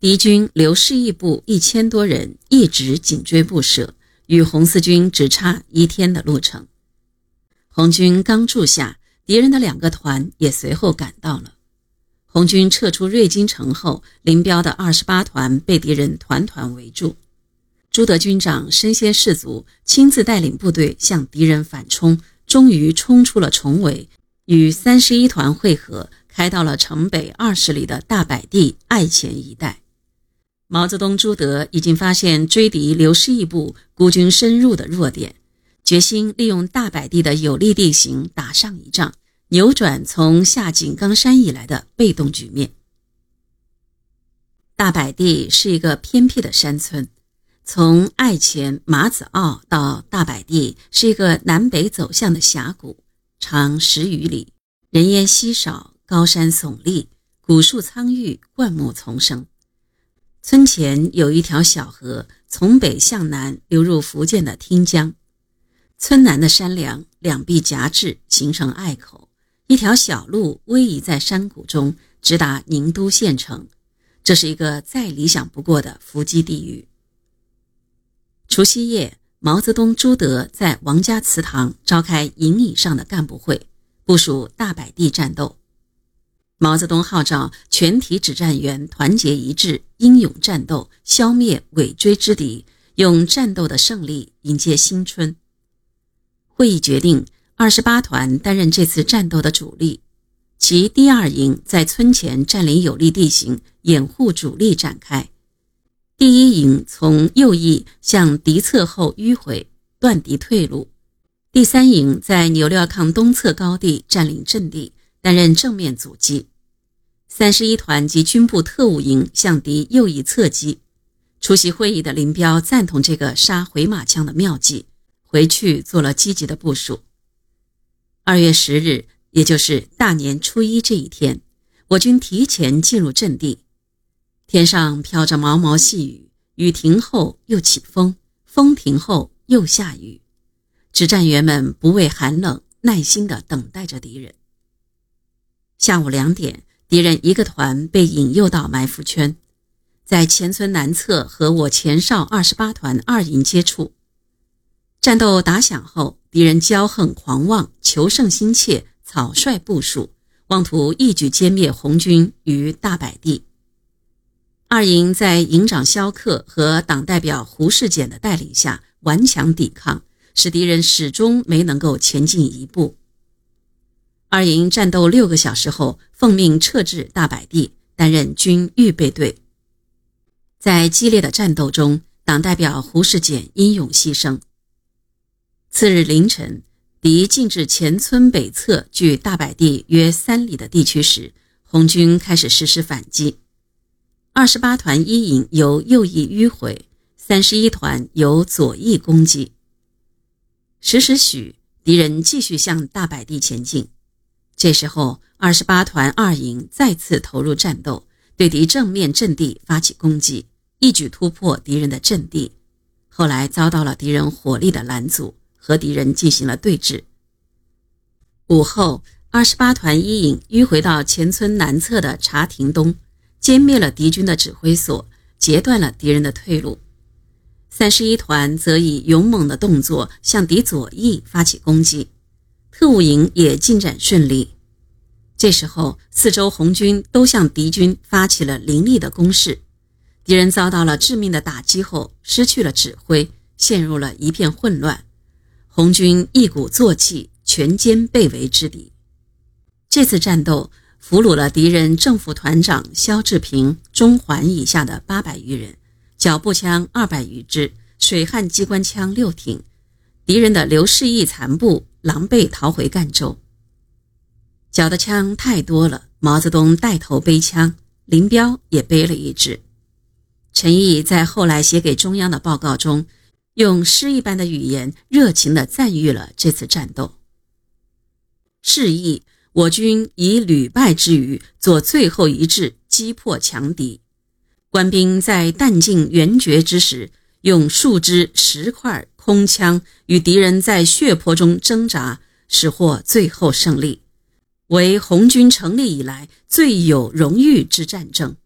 敌军刘师义部一千多人一直紧追不舍，与红四军只差一天的路程。红军刚住下，敌人的两个团也随后赶到了。红军撤出瑞金城后，林彪的二十八团被敌人团团围住。朱德军长身先士卒，亲自带领部队向敌人反冲，终于冲出了重围，与三十一团会合，开到了城北二十里的大柏地爱前一带。毛泽东、朱德已经发现追敌刘师义部孤军深入的弱点，决心利用大柏地的有利地形打上一仗，扭转从下井冈山以来的被动局面。大柏地是一个偏僻的山村。从爱前马子坳到大柏地是一个南北走向的峡谷，长十余里，人烟稀少，高山耸立，古树苍郁，灌木丛生。村前有一条小河，从北向南流入福建的汀江。村南的山梁两壁夹峙，形成隘口，一条小路逶迤在山谷中，直达宁都县城。这是一个再理想不过的伏击地域。除夕夜，毛泽东、朱德在王家祠堂召开营以上的干部会，部署大柏地战斗。毛泽东号召全体指战员团结一致，英勇战斗，消灭尾追之敌，用战斗的胜利迎接新春。会议决定，二十八团担任这次战斗的主力，其第二营在村前占领有利地形，掩护主力展开。第一营从右翼向敌侧后迂回，断敌退路；第三营在牛料炕东侧高地占领阵地，担任正面阻击。三十一团及军部特务营向敌右翼侧击。出席会议的林彪赞同这个杀回马枪的妙计，回去做了积极的部署。二月十日，也就是大年初一这一天，我军提前进入阵地。天上飘着毛毛细雨，雨停后又起风，风停后又下雨。指战员们不畏寒冷，耐心地等待着敌人。下午两点，敌人一个团被引诱到埋伏圈，在前村南侧和我前哨二十八团二营接触。战斗打响后，敌人骄横狂妄，求胜心切，草率部署，妄图一举歼灭红军于大柏地。二营在营长肖克和党代表胡世俭的带领下顽强抵抗，使敌人始终没能够前进一步。二营战斗六个小时后，奉命撤至大柏地，担任军预备队。在激烈的战斗中，党代表胡世俭英勇牺牲。次日凌晨，敌进至前村北侧距大柏地约三里的地区时，红军开始实施反击。二十八团一营由右翼迂回，三十一团由左翼攻击。十时许，敌人继续向大柏地前进。这时候，二十八团二营再次投入战斗，对敌正面阵地发起攻击，一举突破敌人的阵地。后来遭到了敌人火力的拦阻，和敌人进行了对峙。午后，二十八团一营迂回到前村南侧的茶亭东。歼灭了敌军的指挥所，截断了敌人的退路。三十一团则以勇猛的动作向敌左翼发起攻击，特务营也进展顺利。这时候，四周红军都向敌军发起了凌厉的攻势，敌人遭到了致命的打击后，失去了指挥，陷入了一片混乱。红军一鼓作气，全歼被围之敌。这次战斗。俘虏了敌人政副团长肖志平、中环以下的八百余人，脚步枪二百余支，水旱机关枪六挺。敌人的刘世义残部狼狈逃回赣州。缴的枪太多了，毛泽东带头背枪，林彪也背了一支。陈毅在后来写给中央的报告中，用诗一般的语言，热情地赞誉了这次战斗。示意。我军以屡败之余，做最后一掷，击破强敌。官兵在弹尽援绝之时，用树枝石块、空枪与敌人在血泊中挣扎，使获最后胜利，为红军成立以来最有荣誉之战争。